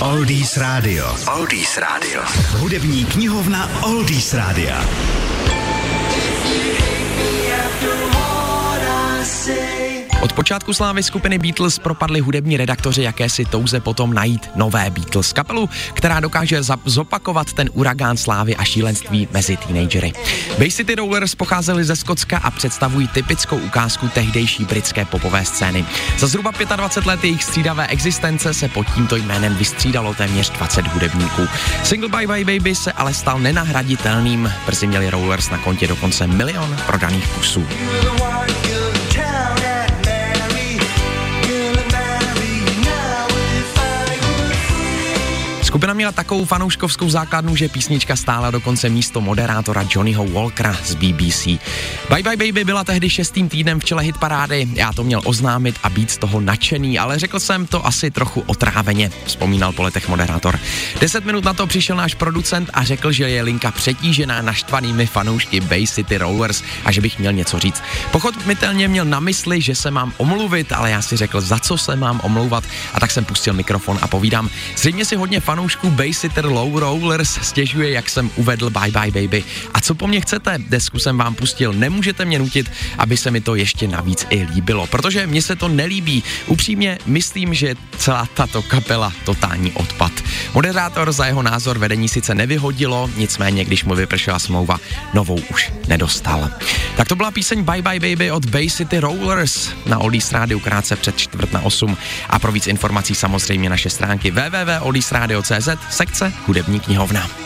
Oldies Radio. Oldies Radio. Hudební knihovna Oldies Rádia. Od počátku slávy skupiny Beatles propadli hudební redaktoři jakési touze potom najít nové Beatles kapelu, která dokáže zopakovat ten uragán slávy a šílenství mezi teenagery. Bay City Rollers pocházeli ze Skotska a představují typickou ukázku tehdejší britské popové scény. Za zhruba 25 let jejich střídavé existence se pod tímto jménem vystřídalo téměř 20 hudebníků. Single Bye Bye Baby se ale stal nenahraditelným. Brzy měli Rollers na kontě dokonce milion prodaných kusů. Skupina měla takovou fanouškovskou základnu, že písnička stála dokonce místo moderátora Johnnyho Walkera z BBC. Bye Bye Baby byla tehdy šestým týdnem v čele hitparády, já to měl oznámit a být z toho nadšený, ale řekl jsem to asi trochu otráveně, vzpomínal po letech moderátor. Deset minut na to přišel náš producent a řekl, že je linka přetížená naštvanými fanoušky Bay City Rollers a že bych měl něco říct. Pochopitelně měl na mysli, že se mám omluvit, ale já si řekl, za co se mám omlouvat a tak jsem pustil mikrofon a povídám. Zřejmě si hodně fanoušků fanoušků Baysitter Low Rollers stěžuje, jak jsem uvedl Bye Bye Baby. A co po mně chcete? Desku jsem vám pustil, nemůžete mě nutit, aby se mi to ještě navíc i líbilo, protože mně se to nelíbí. Upřímně myslím, že celá tato kapela totální odpad. Moderátor za jeho názor vedení sice nevyhodilo, nicméně když mu vypršela smlouva, novou už nedostal. Tak to byla píseň Bye Bye Baby od Bay City Rollers na Oldies Rádiu krátce před čtvrt na 8 a pro víc informací samozřejmě naše stránky www.oldiesradio.cz CZ, sekce Hudební knihovna.